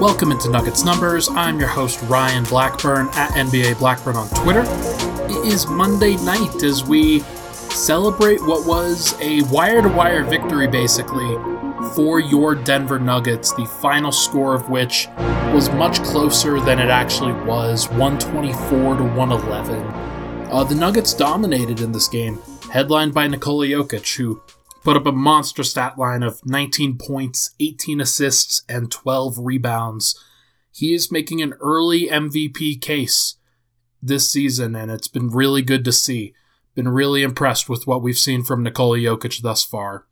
Welcome into Nuggets Numbers. I'm your host, Ryan Blackburn, at NBA Blackburn on Twitter. It is Monday night as we celebrate what was a wire to wire victory, basically, for your Denver Nuggets, the final score of which was much closer than it actually was 124 to 111. Uh, the Nuggets dominated in this game, headlined by Nikola Jokic, who put up a monster stat line of 19 points, 18 assists, and 12 rebounds. He is making an early MVP case this season, and it's been really good to see. Been really impressed with what we've seen from Nikola Jokic thus far.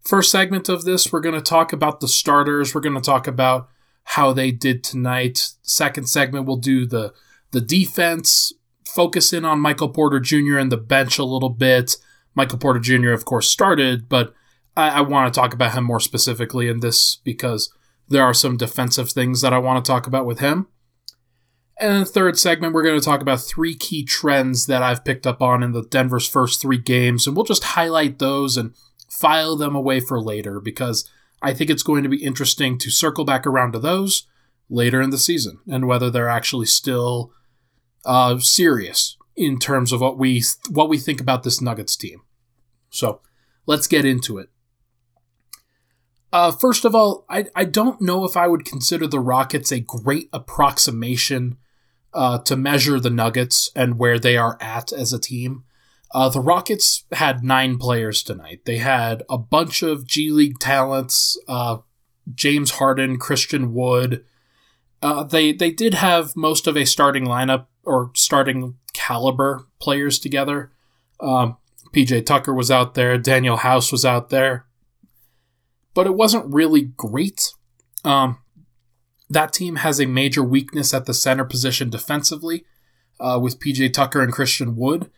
First segment of this, we're going to talk about the starters. We're going to talk about how they did tonight. Second segment, we'll do the the defense, focus in on Michael Porter Jr. and the bench a little bit Michael Porter Jr., of course, started, but I, I want to talk about him more specifically in this because there are some defensive things that I want to talk about with him. And in the third segment, we're going to talk about three key trends that I've picked up on in the Denver's first three games, and we'll just highlight those and file them away for later because I think it's going to be interesting to circle back around to those later in the season and whether they're actually still uh, serious in terms of what we what we think about this Nuggets team. So let's get into it. Uh, first of all, I, I don't know if I would consider the Rockets a great approximation uh, to measure the Nuggets and where they are at as a team. Uh, the Rockets had nine players tonight. They had a bunch of G League talents uh, James Harden, Christian Wood. Uh, they, they did have most of a starting lineup or starting caliber players together. Um, PJ Tucker was out there, Danuel House was out there, but it wasn't really great. Um, that team has a major weakness at the center position defensively uh, with PJ Tucker and Christian Wood,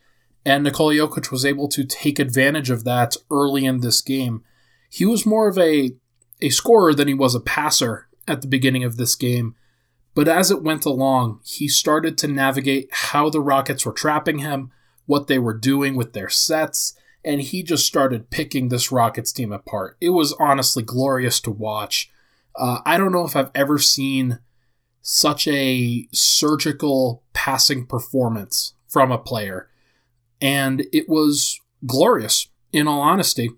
and Nikola Jokic was able to take advantage of that early in this game. He was more of a, a scorer than he was a passer at the beginning of this game, but as it went along, he started to navigate how the Rockets were trapping him what they were doing with their sets, and he just started picking this Rockets team apart. It was honestly glorious to watch. Uh, I don't know if I've ever seen such a surgical passing performance from a player, and it was glorious, in all honesty.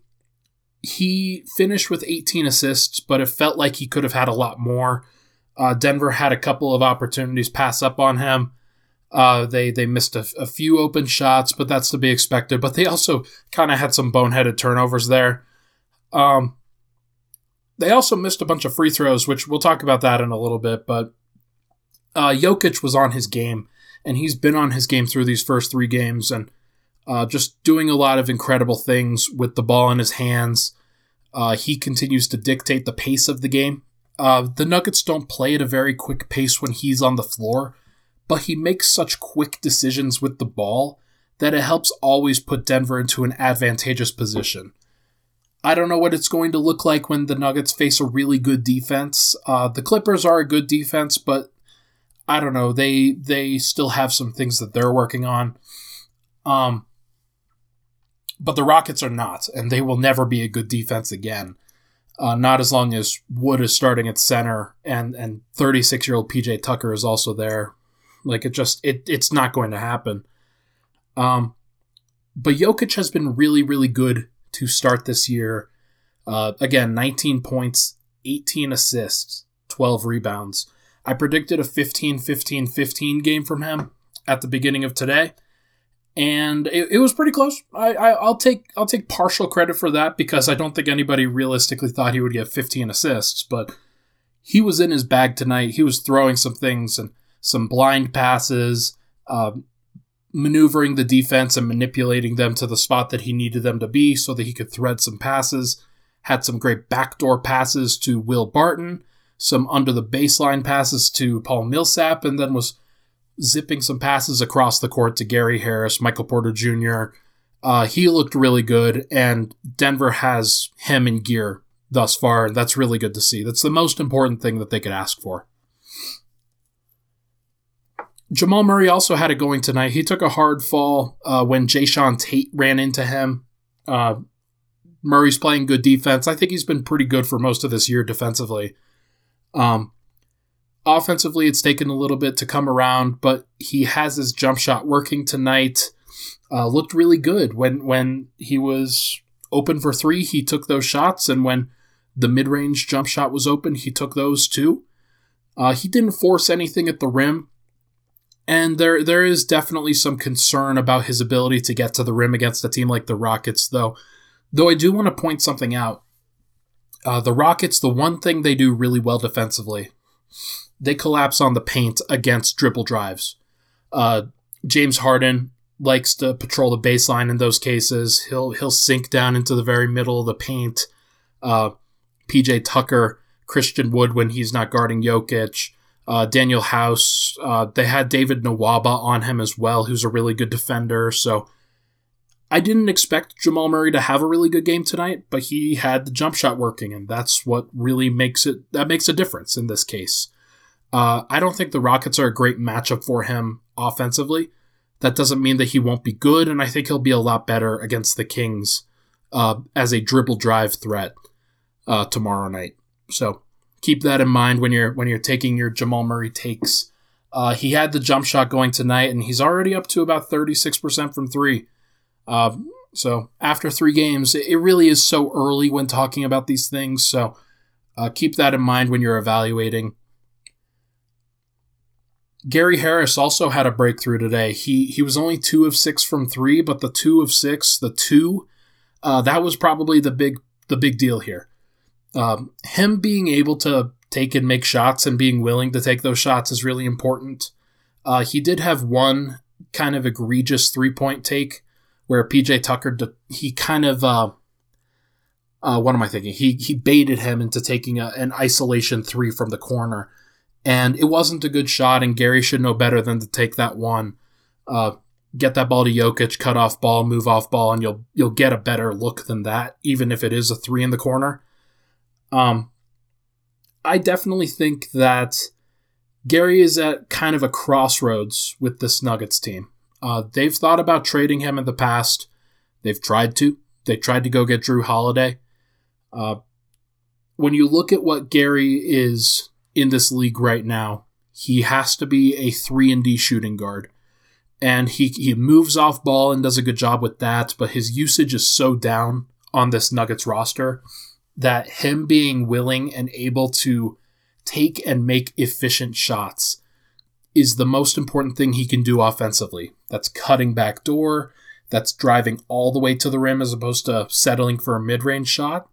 He finished with 18 assists, but it felt like he could have had a lot more. Uh, Denver had a couple of opportunities pass up on him. Uh, they they missed a, a, few open shots, but that's to be expected. But they also kind of had some boneheaded turnovers there. Um, they also missed a bunch of free throws, which we'll talk about that in a little bit. But uh, Jokic was on his game, and he's been on his game through these first three games, and uh, just doing a lot of incredible things with the ball in his hands. Uh, he continues to dictate the pace of the game. Uh, the Nuggets don't play at a very quick pace when he's on the floor but he makes such quick decisions with the ball that it helps always put Denver into an advantageous position. I don't know what it's going to look like when the Nuggets face a really good defense. Uh, the Clippers are a good defense, but I don't know. They they still have some things that they're working on. Um, but the Rockets are not, and they will never be a good defense again. Uh, not as long as Wood is starting at center and and 36 year old PJ Tucker is also there like it just it it's not going to happen. Um, but Jokic has been really really good to start this year. Uh, again, 19 points, 18 assists, 12 rebounds. I predicted a 15 15 15 game from him at the beginning of today, and it, it was pretty close. I, I will take I'll take partial credit for that because I don't think anybody realistically thought he would get 15 assists, but he was in his bag tonight. He was throwing some things and some blind passes, uh, maneuvering the defense and manipulating them to the spot that he needed them to be so that he could thread some passes. Had some great backdoor passes to Will Barton, some under the baseline passes to Paul Millsap, and then was zipping some passes across the court to Gary Harris, Michael Porter Jr. Uh, he looked really good, and Denver has him in gear thus far, and that's really good to see. That's the most important thing that they could ask for. Jamal Murray also had it going tonight. He took a hard fall uh, when Jae'Sean Tate ran into him. Uh, Murray's playing good defense. I think he's been pretty good for most of this year defensively. Um, offensively, it's taken a little bit to come around, but he has his jump shot working tonight. Uh, looked really good when when he was open for three. He took those shots, and when the mid range jump shot was open, he took those too. Uh, he didn't force anything at the rim, and there there is definitely some concern about his ability to get to the rim against a team like the Rockets, though. Though I do want to point something out. Uh, the Rockets, the one thing they do really well defensively, they collapse on the paint against dribble drives. Uh, James Harden likes to patrol the baseline in those cases. He'll he'll sink down into the very middle of the paint. Uh, PJ Tucker, Christian Wood when he's not guarding Jokic, uh, Danuel House. Uh, they had David Nwaba on him as well, who's a really good defender. So I didn't expect Jamal Murray to have a really good game tonight, but he had the jump shot working, and that's what really makes it that makes a difference in this case. Uh, I don't think the Rockets are a great matchup for him offensively. That doesn't mean that he won't be good, and I think he'll be a lot better against the Kings uh, as a dribble drive threat uh, tomorrow night. So keep that in mind when you're when you're taking your Jamal Murray takes. Uh, he had the jump shot going tonight, and he's already up to about 36% from three. Uh, so after three games, it really is so early when talking about these things. So uh, keep that in mind when you're evaluating. Gary Harris also had a breakthrough today. He he was only two of six from three, but the two of six, the two, uh, that was probably the big the big deal here. Um, him being able to take and make shots and being willing to take those shots is really important. Uh, he did have one kind of egregious three point take where PJ Tucker he kind of uh, uh, what am I thinking? He he baited him into taking a, an isolation three from the corner and it wasn't a good shot. And Gary should know better than to take that one. Uh, get that ball to Jokic, cut off ball, move off ball, and you'll you'll get a better look than that, even if it is a three in the corner. Um, I definitely think that Gary is at kind of a crossroads with this Nuggets team. Uh, they've thought about trading him in the past. They've tried to. They tried to go get Jrue Holiday. Uh, when you look at what Gary is in this league right now. He has to be a 3 and D shooting guard. And he he moves off ball and does a good job with that, but his usage is so down on this Nuggets roster that him being willing and able to take and make efficient shots is the most important thing he can do offensively. That's cutting back door, that's driving all the way to the rim as opposed to settling for a mid-range shot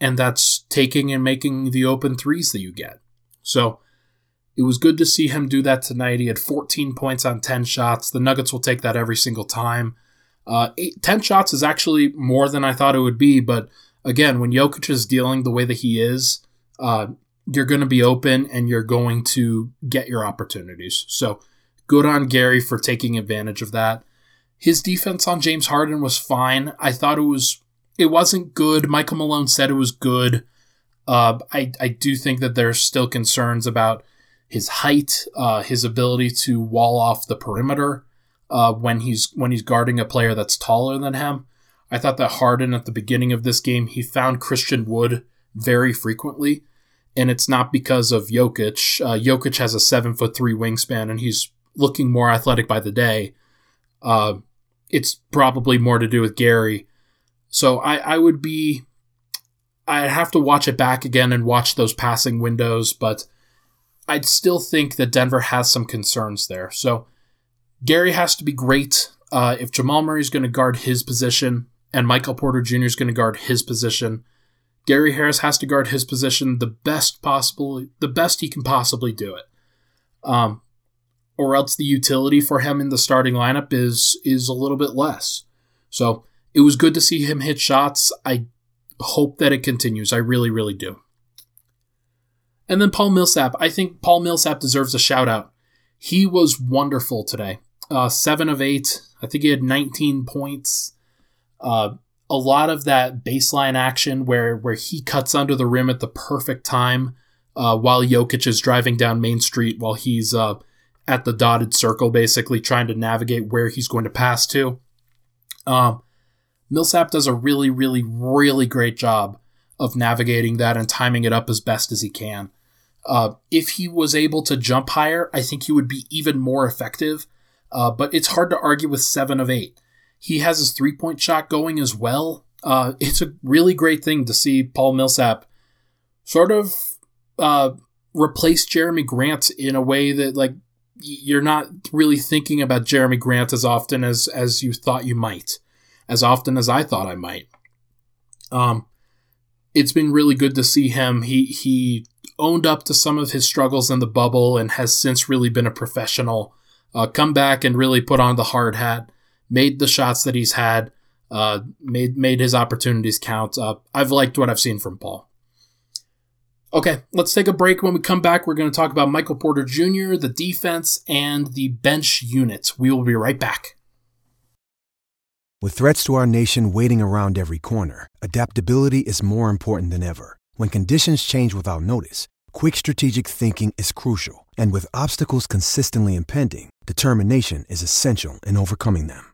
and that's taking and making the open threes that you get. So it was good to see him do that tonight. He had 14 points on 10 shots. The Nuggets will take that every single time. Uh, eight, 10 shots is actually more than I thought it would be, but again, when Jokic is dealing the way that he is, uh, you're going to be open and you're going to get your opportunities. So good on Gary for taking advantage of that. His defense on James Harden was fine. I thought it was it wasn't good. Michael Malone said it was good. Uh, I, I do think that there's still concerns about his height, uh, his ability to wall off the perimeter uh, when he's when he's guarding a player that's taller than him. I thought that Harden at the beginning of this game he found Christian Wood very frequently, and it's not because of Jokic. Uh, Jokic has a seven foot three wingspan, and he's looking more athletic by the day. Uh, it's probably more to do with Gary so I, I would be, I'd have to watch it back again and watch those passing windows, but I'd still think that Denver has some concerns there. So Gary has to be great. Uh, if Jamal Murray is going to guard his position and Michael Porter Jr. is going to guard his position, Gary Harris has to guard his position the best possible, the best he can possibly do it. Um, or else the utility for him in the starting lineup is is a little bit less. So it was good to see him hit shots. I hope that it continues. I really, really do. And then Paul Millsap. I think Paul Millsap deserves a shout out. He was wonderful today. Uh, seven of eight. I think he had 19 points. Uh, a lot of that baseline action where where he cuts under the rim at the perfect time uh, while Jokic is driving down Main Street while he's uh, at the dotted circle, basically trying to navigate where he's going to pass to. Um, Millsap does a really, really, really great job of navigating that and timing it up as best as he can. Uh, if he was able to jump higher, I think he would be even more effective. Uh, but it's hard to argue with seven of eight. He has his three point shot going as well. Uh, it's a really great thing to see Paul Millsap sort of uh, replace Jerami Grant in a way that like you're not really thinking about Jerami Grant as often as as you thought you might, as often as I thought I might. Um, it's been really good to see him. He he owned up to some of his struggles in the bubble and has since really been a professional. Uh, come back and really put on the hard hat made the shots that he's had, uh, made made his opportunities count. Uh, I've liked what I've seen from Paul. Okay, let's take a break. When we come back, we're going to talk about Michael Porter Jr., the defense, and the bench unit. We will be right back. With threats to our nation waiting around every corner, adaptability is more important than ever. When conditions change without notice, quick strategic thinking is crucial. And with obstacles consistently impending, determination is essential in overcoming them.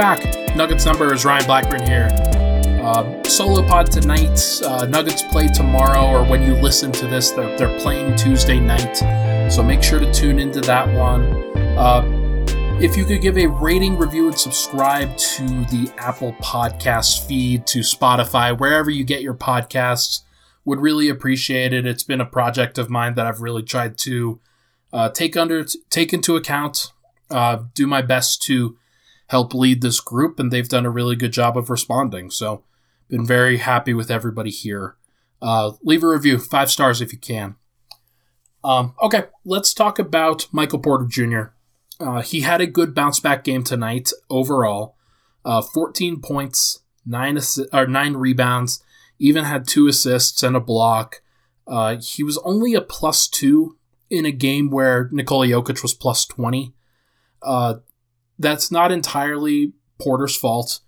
back. Nuggets numbers, Ryan Blackburn here. Uh, solo pod tonight. Uh, Nuggets play tomorrow, or when you listen to this, they're, they're playing Tuesday night. So make sure to tune into that one. Uh, if you could give a rating, review, and subscribe to the Apple Podcast feed, to Spotify, wherever you get your podcasts, would really appreciate it. It's been a project of mine that I've really tried to uh, take under take into account, uh, do my best to help lead this group, and they've done a really good job of responding. So, been very happy with everybody here. Uh, leave a review, five stars if you can. Um, okay, let's talk about Michael Porter Jr. Uh, he had a good bounce back game tonight overall. Uh, 14 points, nine assi- or nine rebounds, even had two assists and a block. Uh, he was only a plus two in a game where Nikola Jokic was plus 20. That's not entirely Porter's fault.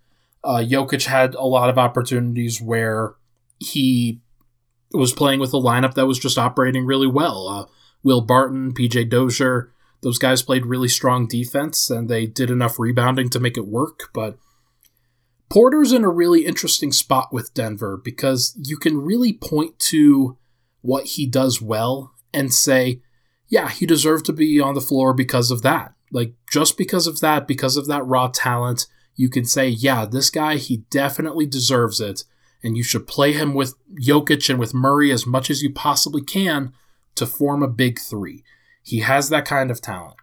Uh, Jokic had a lot of opportunities where he was playing with a lineup that was just operating really well. Uh, Will Barton, PJ Dozier, those guys played really strong defense and they did enough rebounding to make it work. But Porter's in a really interesting spot with Denver because you can really point to what he does well and say, yeah, he deserved to be on the floor because of that. Like just because of that, because of that raw talent, you can say, yeah, this guy, he definitely deserves it. And you should play him with Jokic and with Murray as much as you possibly can to form a big three. He has that kind of talent.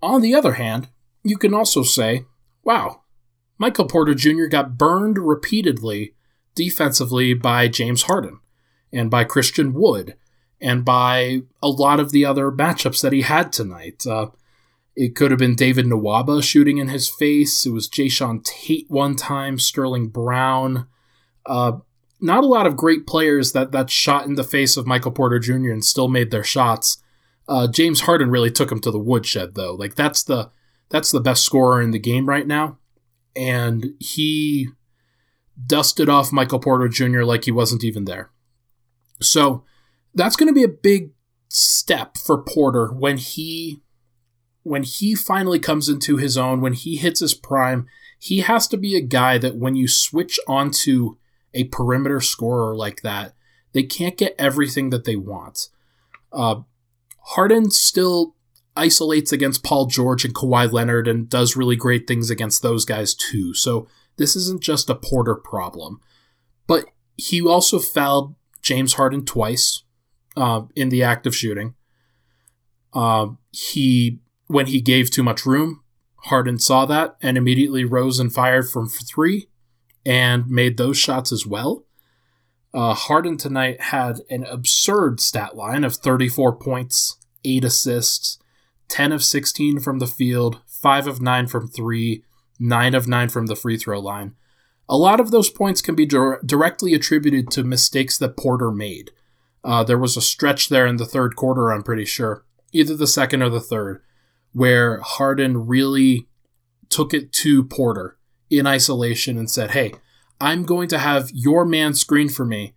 On the other hand, you can also say, wow, Michael Porter Jr. got burned repeatedly defensively by James Harden and by Christian Wood and by a lot of the other matchups that he had tonight. Uh, it could have been David Nwaba shooting in his face. It was Jae'Sean Tate one time, Sterling Brown. Uh, not a lot of great players that, that shot in the face of Michael Porter Jr. and still made their shots. Uh, James Harden really took him to the woodshed, though. Like that's the that's the best scorer in the game right now, and he dusted off Michael Porter Jr. like he wasn't even there. So that's going to be a big step for Porter when he when he finally comes into his own, when he hits his prime, he has to be a guy that when you switch onto a perimeter scorer like that, they can't get everything that they want. Uh, Harden still isolates against Paul George and Kawhi Leonard and does really great things against those guys too. So this isn't just a Porter problem. But he also fouled James Harden twice uh, in the act of shooting. Uh, he when he gave too much room, Harden saw that and immediately rose and fired from three and made those shots as well. Uh, Harden tonight had an absurd stat line of 34 points, 8 assists, 10 of 16 from the field, 5 of 9 from 3, 9 of 9 from the free throw line. A lot of those points can be dir- directly attributed to mistakes that Porter made. Uh, there was a stretch there in the third quarter, I'm pretty sure, either the second or the third, where Harden really took it to Porter in isolation and said, Hey, I'm going to have your man screen for me,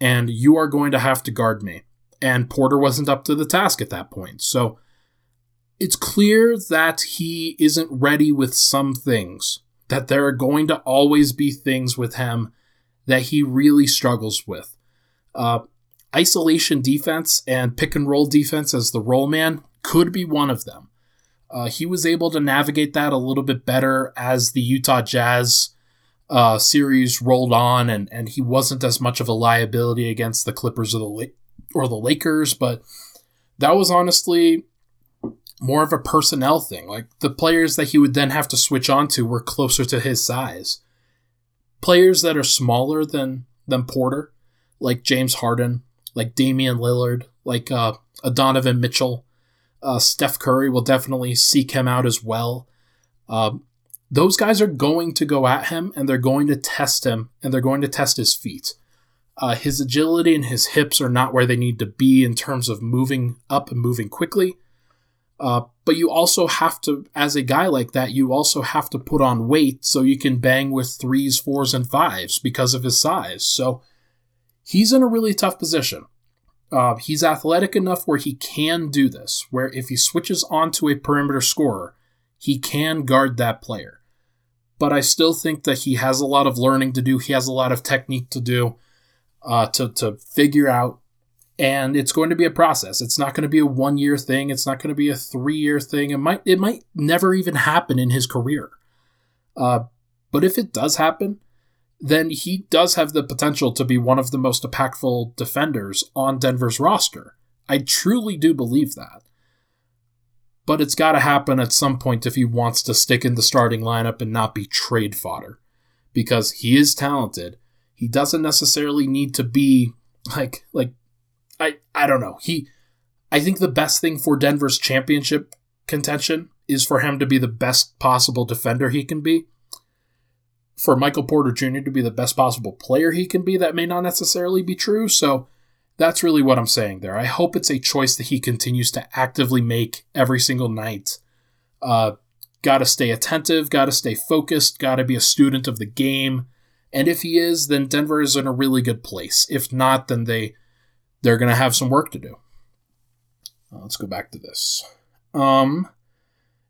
and you are going to have to guard me. And Porter wasn't up to the task at that point. So it's clear that he isn't ready with some things, that there are going to always be things with him that he really struggles with. Uh, isolation defense and pick and roll defense as the roll man could be one of them. Uh, he was able to navigate that a little bit better as the Utah Jazz uh, series rolled on, and, and he wasn't as much of a liability against the Clippers or the or the Lakers. But that was honestly more of a personnel thing. Like the players that he would then have to switch on to were closer to his size. Players that are smaller than than Porter, like James Harden, like Damian Lillard, like uh, a Donovan Mitchell uh, Steph Curry will definitely seek him out as well. Um, those guys are going to go at him and they're going to test him and they're going to test his feet. Uh, his agility and his hips are not where they need to be in terms of moving up and moving quickly. Uh, but you also have to, as a guy like that, you also have to put on weight so you can bang with threes, fours, and fives because of his size. So he's in a really tough position. Uh, he's athletic enough where he can do this, where if he switches onto a perimeter scorer, he can guard that player. But I still think that he has a lot of learning to do. He has a lot of technique to do uh, to, to figure out. And it's going to be a process. It's not going to be a one year thing. It's not going to be a three year thing. It might it might never even happen in his career. Uh, but if it does happen, then he does have the potential to be one of the most impactful defenders on Denver's roster. I truly do believe that. But it's got to happen at some point if he wants to stick in the starting lineup and not be trade fodder. Because he is talented. He doesn't necessarily need to be like like I I don't know. He I think the best thing for Denver's championship contention is for him to be the best possible defender he can be for Michael Porter Jr. to be the best possible player he can be, that may not necessarily be true. So that's really what I'm saying there. I hope it's a choice that he continues to actively make every single night. Uh, got to stay attentive, got to stay focused, got to be a student of the game. And if he is, then Denver is in a really good place. If not, then they they're going to have some work to do. Uh, let's go back to this. Um,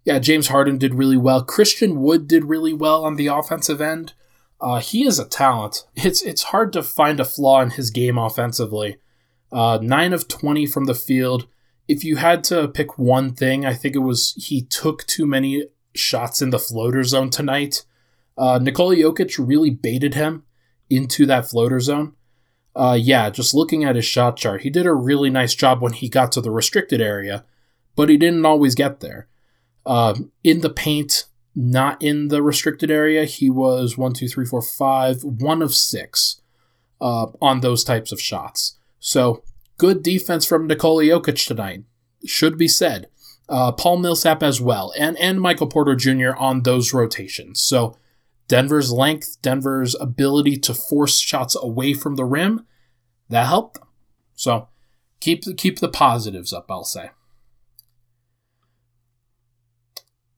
yeah, James Harden did really well. Christian Wood did really well on the offensive end. Uh, he is a talent. It's it's hard to find a flaw in his game offensively. Uh, nine of twenty from the field. If you had to pick one thing, I think it was he took too many shots in the floater zone tonight. Uh, Nikola Jokic really baited him into that floater zone. Uh, yeah, just looking at his shot chart, he did a really nice job when he got to the restricted area, but he didn't always get there. Um, in the paint, not in the restricted area, he was one, two, three, four, five, one of six uh, on those types of shots. So good defense from Nikola Jokic tonight, should be said. Uh, Paul Millsap as well, and and Michael Porter Jr. on those rotations. So Denver's length, Denver's ability to force shots away from the rim, that helped them. So keep keep the positives up, I'll say.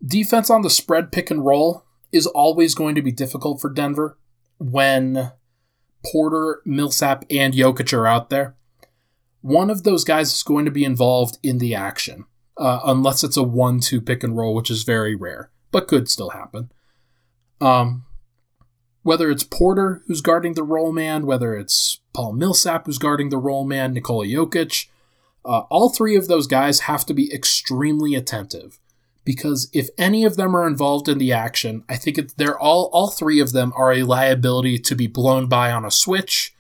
Defense on the spread pick and roll is always going to be difficult for Denver when Porter, Millsap, and Jokic are out there. one of those guys is going to be involved in the action, uh, unless it's a one-two pick and roll, which is very rare, but could still happen. Um, whether it's Porter who's guarding the roll man, whether it's Paul Millsap who's guarding the roll man, Nikola Jokic, uh, all three of those guys have to be extremely attentive because if any of them are involved in the action, I think they're all all three of them are a liability to be blown by on a switch,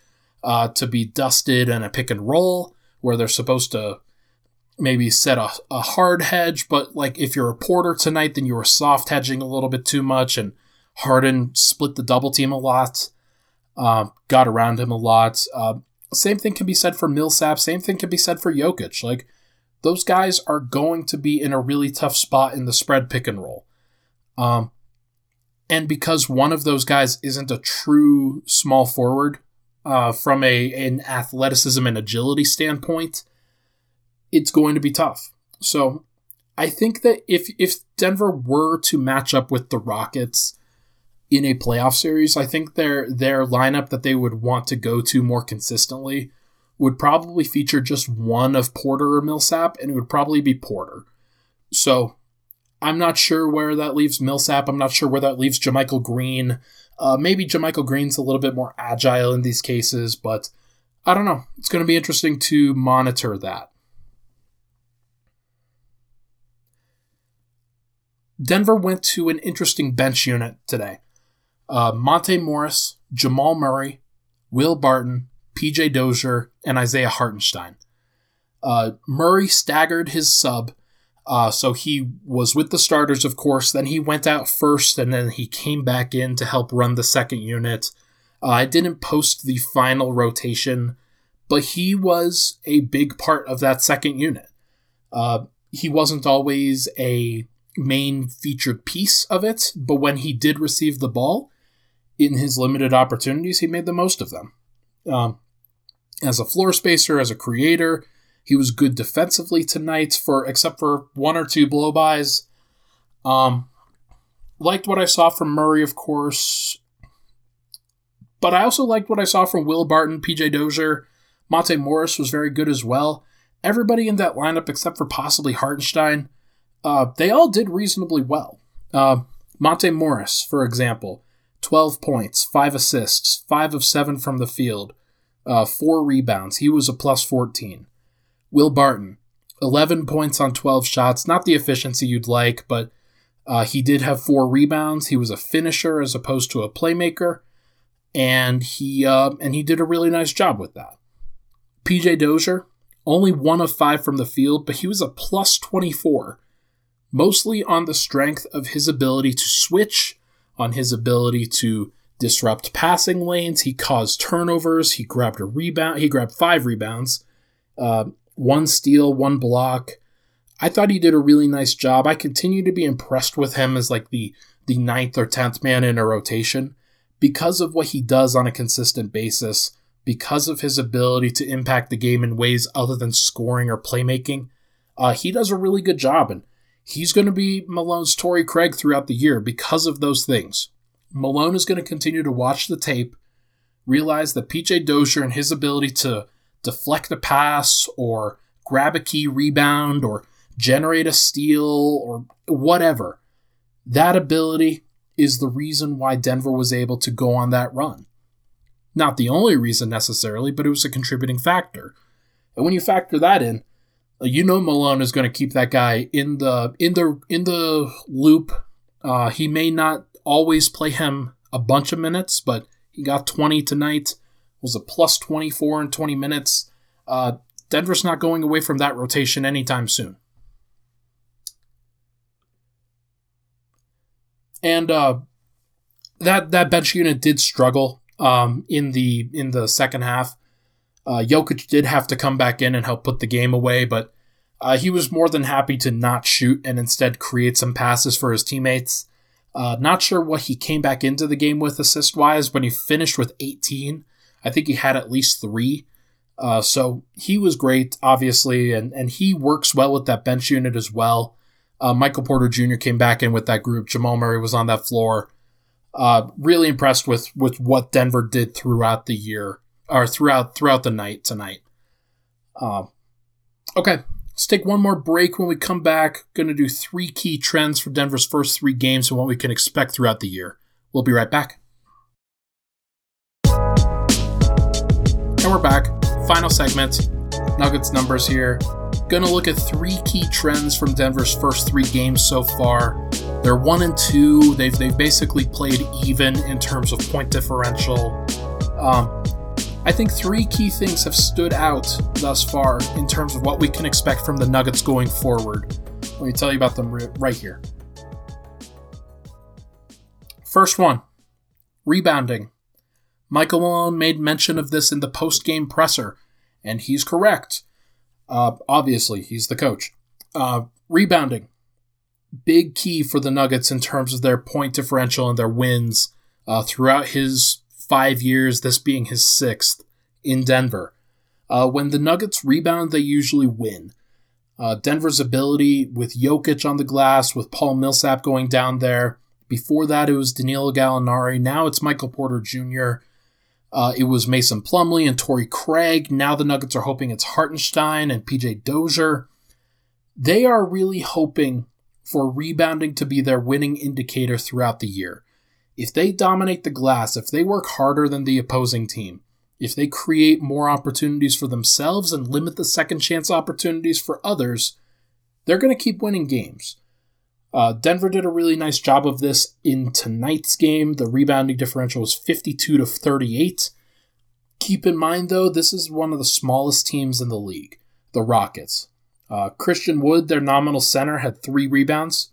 uh, to be dusted in a pick and roll where they're supposed to maybe set a, a hard hedge, but like if you're a porter tonight, then you were soft hedging a little bit too much, and Harden split the double team a lot, uh, got around him a lot. Uh, same thing can be said for Millsap. Same thing can be said for Jokic. Like those guys are going to be in a really tough spot in the spread pick and roll. Um, and because one of those guys isn't a true small forward uh, from a an athleticism and agility standpoint, it's going to be tough. So I think that if if Denver were to match up with the Rockets in a playoff series, I think their their lineup that they would want to go to more consistently would probably feature just one of Porter or Millsap, and it would probably be Porter. So I'm not sure where that leaves Millsap. I'm not sure where that leaves JaMychal Green. Uh, maybe JaMychal Green's a little bit more agile in these cases, but I don't know. It's going to be interesting to monitor that. Denver went to an interesting bench unit today. Uh, Monte Morris, Jamal Murray, Will Barton, PJ Dozier, and Isaiah Hartenstein. Uh, Murray staggered his sub, uh, so he was with the starters, of course. Then he went out first, and then he came back in to help run the second unit. Uh, I didn't post the final rotation, but he was a big part of that second unit. Uh, he wasn't always a main featured piece of it, but when he did receive the ball in his limited opportunities, he made the most of them. Um, as a floor spacer, as a creator. He was good defensively tonight, for except for one or two blowbys. Um, liked what I saw from Murray, of course, but I also liked what I saw from Will Barton, PJ Dozier, Monte Morris was very good as well. Everybody in that lineup, except for possibly Hartenstein, uh, they all did reasonably well. Uh, Monte Morris, for example, 12 points, 5 assists, 5 of 7 from the field, uh, four rebounds. He was a plus 14. Will Barton, 11 points on 12 shots. Not the efficiency you'd like, but uh, he did have four rebounds. He was a finisher as opposed to a playmaker, and he uh, and he did a really nice job with that. PJ Dozier, only one of five from the field, but he was a plus 24, mostly on the strength of his ability to switch, on his ability to disrupt passing lanes. He caused turnovers. He grabbed a rebound. He grabbed five rebounds, uh, one steal, one block. I thought he did a really nice job. I continue to be impressed with him as like the the ninth or tenth man in a rotation because of what he does on a consistent basis, because of his ability to impact the game in ways other than scoring or playmaking. Uh, he does a really good job, and he's going to be Malone's Torrey Craig throughout the year because of those things. Malone is going to continue to watch the tape, realize that PJ Dozier and his ability to deflect a pass or grab a key rebound or generate a steal or whatever, that ability is the reason why Denver was able to go on that run. Not the only reason necessarily, but it was a contributing factor. And when you factor that in, you know Malone is going to keep that guy in the in the in the loop. Uh, he may not always play him a bunch of minutes, but he got 20 tonight, was a plus 24 in 20 minutes. Uh, Denver's not going away from that rotation anytime soon. And uh, that that bench unit did struggle um, in the in the second half. Uh, Jokic did have to come back in and help put the game away, but uh, he was more than happy to not shoot and instead create some passes for his teammates. Uh, not sure what he came back into the game with assist wise, but he finished with 18. I think he had at least three. Uh, so he was great, obviously, and, and he works well with that bench unit as well. Uh, Michael Porter Jr. came back in with that group. Jamal Murray was on that floor. Uh, really impressed with with what Denver did throughout the year or throughout throughout the night tonight. Uh, okay, let's take one more break. When we come back, going to do three key trends for Denver's first three games and what we can expect throughout the year. We'll be right back. And we're back. Final segment. Nuggets numbers here. Gonna look at three key trends from Denver's first three games so far. They're one and two. They've they've basically played even in terms of point differential. Um, I think three key things have stood out thus far in terms of what we can expect from the Nuggets going forward. Let me tell you about them right here. First one rebounding. Michael Malone made mention of this in the post game presser, and he's correct. Uh, obviously, he's the coach. Uh, rebounding. Big key for the Nuggets in terms of their point differential and their wins uh, throughout his five years, this being his sixth in Denver. Uh, when the Nuggets rebound, they usually win. Uh, Denver's ability with Jokic on the glass, with Paul Millsap going down there. Before that, it was Danilo Gallinari. Now it's Michael Porter Jr. Uh, it was Mason Plumlee and Torrey Craig. Now the Nuggets are hoping it's Hartenstein and PJ Dozier. They are really hoping for rebounding to be their winning indicator throughout the year. If they dominate the glass, if they work harder than the opposing team, if they create more opportunities for themselves and limit the second chance opportunities for others, they're going to keep winning games. Uh, Denver did a really nice job of this in tonight's game. The rebounding differential was 52 to 38. Keep in mind, though, this is one of the smallest teams in the league, the Rockets. Uh, Christian Wood, their nominal center, had three rebounds.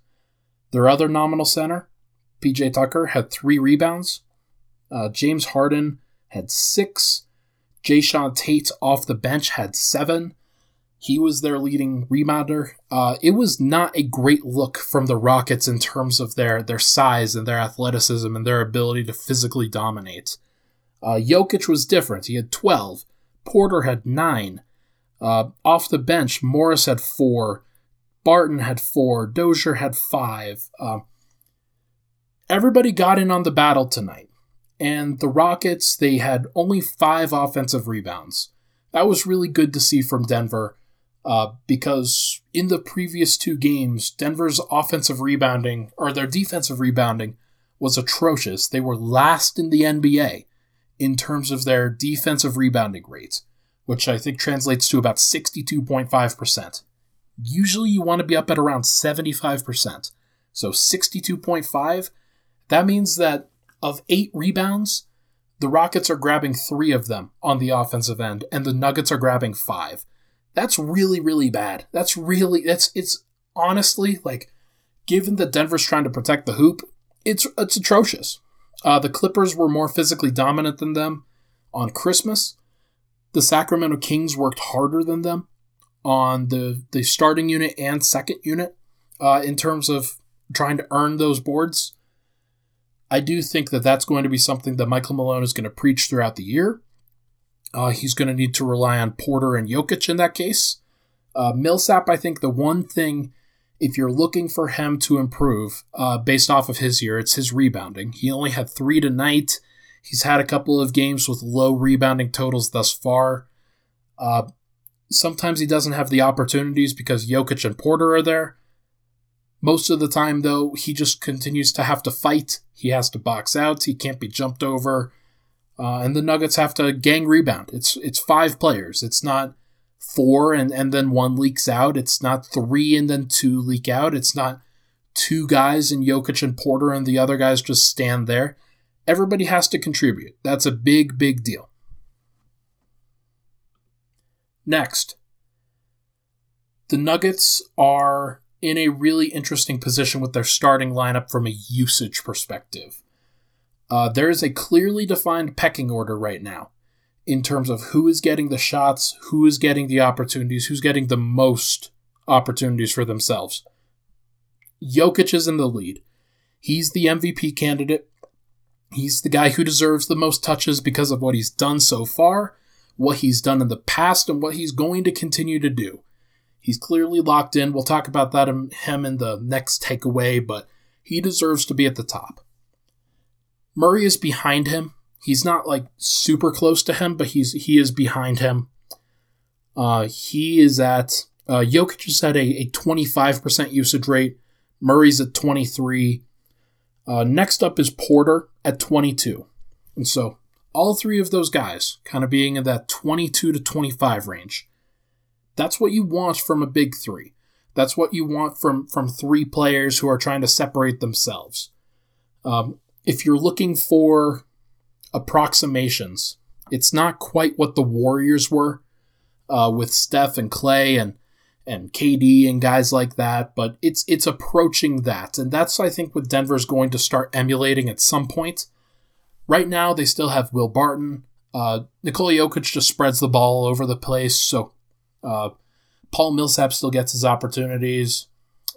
Their other nominal center, PJ Tucker, had three rebounds. Uh, James Harden had six. Jae'Sean Tate off the bench had seven. He was their leading rebounder. Uh, it was not a great look from the Rockets in terms of their their size and their athleticism and their ability to physically dominate. Uh, Jokic was different. He had 12. Porter had 9. Uh, off the bench, Morris had 4. Barton had 4. Dozier had 5. Uh, everybody got in on the battle tonight. And the Rockets, they had only 5 offensive rebounds. That was really good to see from Denver uh, because in the previous two games, Denver's offensive rebounding or their defensive rebounding was atrocious. They were last in the NBA in terms of their defensive rebounding rate, which I think translates to about 62.5%. Usually you want to be up at around 75%. So 62.5, that means that of eight rebounds, the Rockets are grabbing three of them on the offensive end, and the Nuggets are grabbing five. That's really, really bad. That's really that's it's honestly like given that Denver's trying to protect the hoop, it's it's atrocious. Uh, the Clippers were more physically dominant than them on Christmas. The Sacramento Kings worked harder than them on the the starting unit and second unit uh, in terms of trying to earn those boards. I do think that that's going to be something that Michael Malone is going to preach throughout the year. Uh, he's going to need to rely on Porter and Jokic in that case. Uh, Millsap, I think the one thing, if you're looking for him to improve uh, based off of his year, it's his rebounding. He only had three tonight. He's had a couple of games with low rebounding totals thus far. Uh, sometimes he doesn't have the opportunities because Jokic and Porter are there. Most of the time, though, he just continues to have to fight. He has to box out. He can't be jumped over. Uh, and the Nuggets have to gang rebound. It's it's five players. It's not four and, and then one leaks out. It's not three and then two leak out. It's not two guys and Jokic and Porter and the other guys just stand there. Everybody has to contribute. That's a big, big deal. Next, the Nuggets are in a really interesting position with their starting lineup from a usage perspective. Uh, there is a clearly defined pecking order right now in terms of who is getting the shots, who is getting the opportunities, who's getting the most opportunities for themselves. Jokic is in the lead. He's the MVP candidate. He's the guy who deserves the most touches because of what he's done so far, what he's done in the past, and what he's going to continue to do. He's clearly locked in. We'll talk about that in, him in the next takeaway, but he deserves to be at the top. Murray is behind him. He's not like super close to him, but he's he is behind him. Uh, he is at uh, Jokic is at a, a 25% usage rate. Murray's at 23. Uh, next up is Porter at 22. And so all three of those guys kind of being in that 22 to 25 range. That's what you want from a big three. That's what you want from, from three players who are trying to separate themselves. Um, if you're looking for approximations, it's not quite what the Warriors were uh, with Steph and Clay and and KD and guys like that, but it's it's approaching that, and that's I think what Denver's going to start emulating at some point. Right now, they still have Will Barton. Uh, Nikola Jokic just spreads the ball all over the place, so uh, Paul Millsap still gets his opportunities.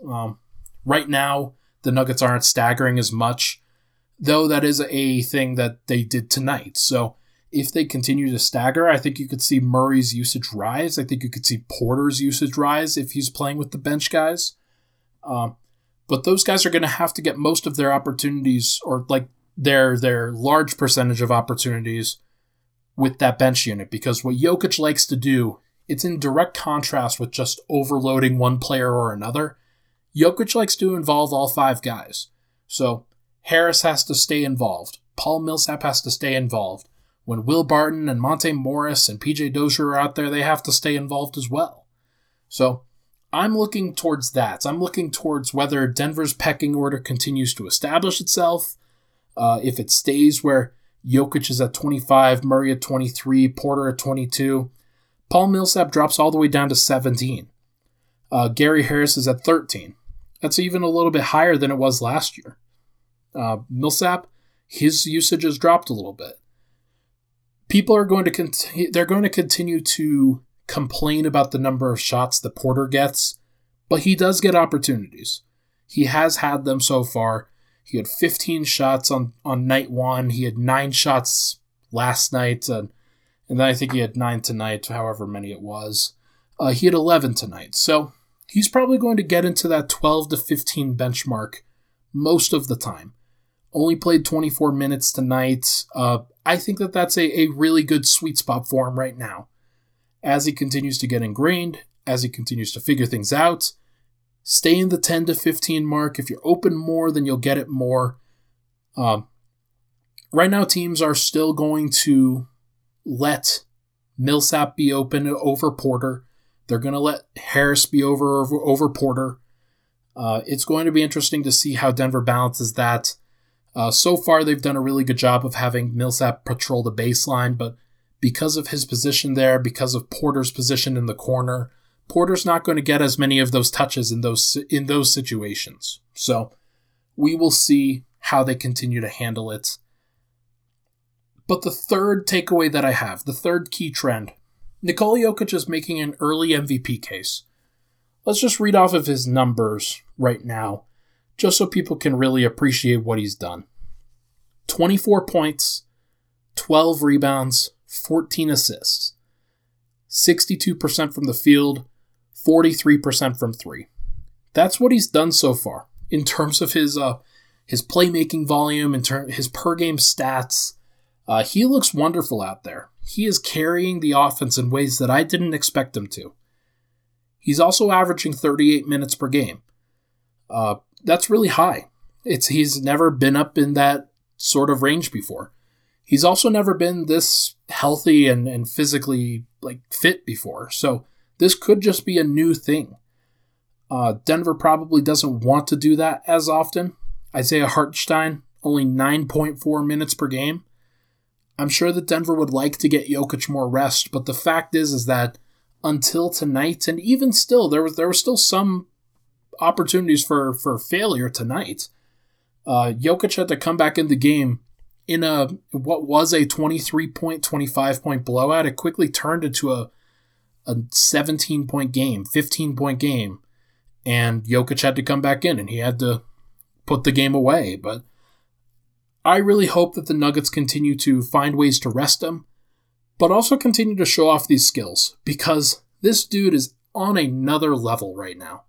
Um, right now, the Nuggets aren't staggering as much, though that is a thing that they did tonight. So if they continue to stagger, I think you could see Murray's usage rise. I think you could see Porter's usage rise if he's playing with the bench guys. Um, but those guys are going to have to get most of their opportunities, or like their their large percentage of opportunities, with that bench unit. Because what Jokic likes to do, it's in direct contrast with just overloading one player or another. Jokic likes to involve all five guys. So Harris has to stay involved. Paul Millsap has to stay involved when Will Barton and Monte Morris and PJ Dozier are out there, they have to stay involved as well. So I'm looking towards that. I'm looking towards whether Denver's pecking order continues to establish itself, uh, if it stays where Jokic is at 25, Murray at 23, Porter at 22. Paul Millsap drops all the way down to 17. Uh, Gary Harris is at 13. That's even a little bit higher than it was last year. Uh, Millsap, his usage has dropped a little bit people are going to continue they're going to continue to complain about the number of shots that Porter gets, but he does get opportunities. He has had them so far. He had 15 shots on, on night one. He had nine shots last night, and, and then I think he had nine tonight, however many it was. Uh, he had 11 tonight. So he's probably going to get into that 12 to 15 benchmark most of the time. Only played 24 minutes tonight. Uh, I think that that's a, a really good sweet spot for him right now. As he continues to get ingrained, as he continues to figure things out, stay in the 10 to 15 mark. If you're open more, then you'll get it more. Um, right now, teams are still going to let Millsap be open over Porter. They're going to let Harris be over over, over Porter. Uh, it's going to be interesting to see how Denver balances that. Uh, so far, they've done a really good job of having Millsap patrol the baseline, but because of his position there, because of Porter's position in the corner, Porter's not going to get as many of those touches in those in those situations. So we will see how they continue to handle it. But the third takeaway that I have, the third key trend, Nikola Jokic is making an early MVP case. Let's just read off of his numbers right now just so people can really appreciate what he's done 24 points, 12 rebounds, 14 assists, 62% from the field, 43% from three. That's what he's done so far in terms of his uh, his playmaking volume, in terms his per game stats. Uh, he looks wonderful out there. He is carrying the offense in ways that I didn't expect him to. He's also averaging 38 minutes per game. Uh, that's really high. It's he's never been up in that sort of range before. He's also never been this healthy and, and physically like fit before. So this could just be a new thing. Uh, Denver probably doesn't want to do that as often. Isaiah Hartenstein, only 9.4 minutes per game. I'm sure that Denver would like to get Jokic more rest, but the fact is is that until tonight, and even still, there was there was still some opportunities for for failure tonight. Uh, Jokic had to come back in the game in a what was a 23 point, 25 point blowout. It quickly turned into a a 17 point game, 15 point game, and Jokic had to come back in and he had to put the game away. But I really hope that the Nuggets continue to find ways to rest him, but also continue to show off these skills because this dude is on another level right now.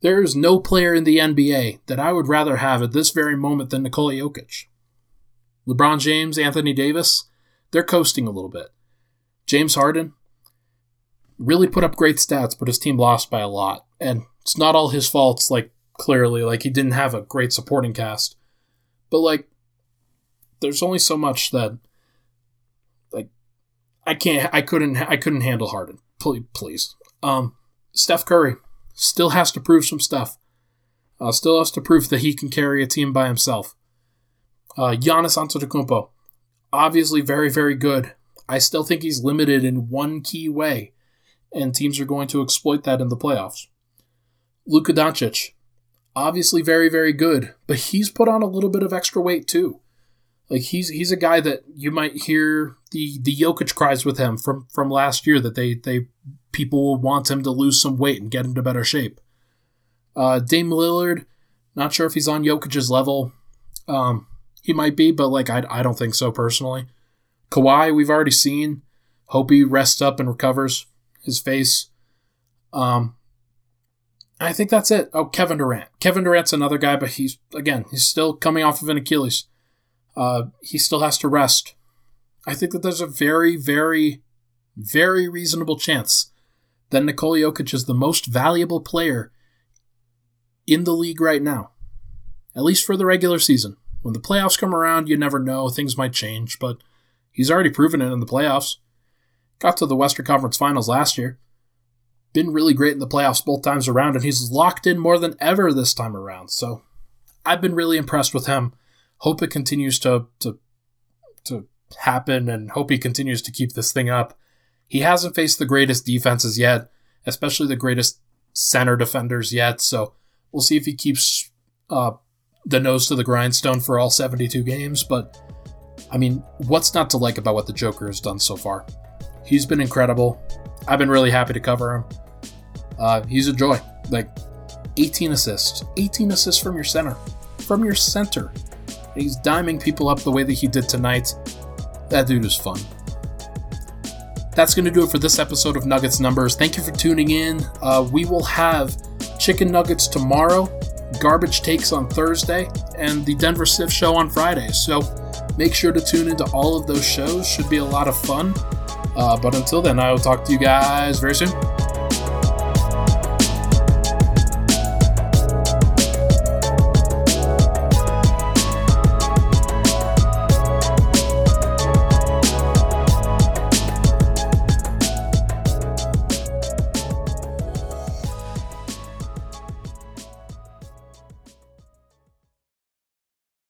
There is no player in the NBA that I would rather have at this very moment than Nikola Jokic. LeBron James, Anthony Davis, they're coasting a little bit. James Harden, really put up great stats, but his team lost by a lot. And it's not all his faults, like, clearly. Like, he didn't have a great supporting cast. But, like, there's only so much that, like, I can't, I couldn't, I couldn't handle Harden. Please, please. Um, Steph Curry still has to prove some stuff. Uh, still has to prove that he can carry a team by himself. Uh, Giannis Antetokounmpo, obviously very, very good. I still think he's limited in one key way, and teams are going to exploit that in the playoffs. Luka Doncic, obviously very, very good, but he's put on a little bit of extra weight too. Like he's he's a guy that you might hear the the Jokic cries with him from from last year that they they people will want him to lose some weight and get into better shape. Uh, Dame Lillard, not sure if he's on Jokic's level. Um, he might be, but like I, I don't think so personally. Kawhi, we've already seen. Hope he rests up and recovers his face. Um, I think that's it. Oh, Kevin Durant. Kevin Durant's another guy, but he's again he's still coming off of an Achilles. Uh, he still has to rest. I think that there's a very, very, very reasonable chance that Nikola Jokic is the most valuable player in the league right now, at least for the regular season. When the playoffs come around, you never know. Things might change, but he's already proven it in the playoffs. Got to the Western Conference Finals last year. Been really great in the playoffs both times around, and he's locked in more than ever this time around. So I've been really impressed with him. Hope it continues to to to happen and hope he continues to keep this thing up. He hasn't faced the greatest defenses yet, especially the greatest center defenders yet. So we'll see if he keeps uh, the nose to the grindstone for all 72 games, but I mean, what's not to like about what the Joker has done so far? He's been incredible. I've been really happy to cover him. Uh, he's a joy. Like 18 assists, 18 assists from your center, from your center. He's diming people up the way that he did tonight. That dude is fun. That's going to do it for this episode of Nuggets Numbers. Thank you for tuning in. Uh, we will have chicken nuggets tomorrow Garbage Takes on Thursday, and the Denver Stiff Show on Friday. So make sure to tune into all of those shows. Should be a lot of fun. Uh, but until then, I will talk to you guys very soon.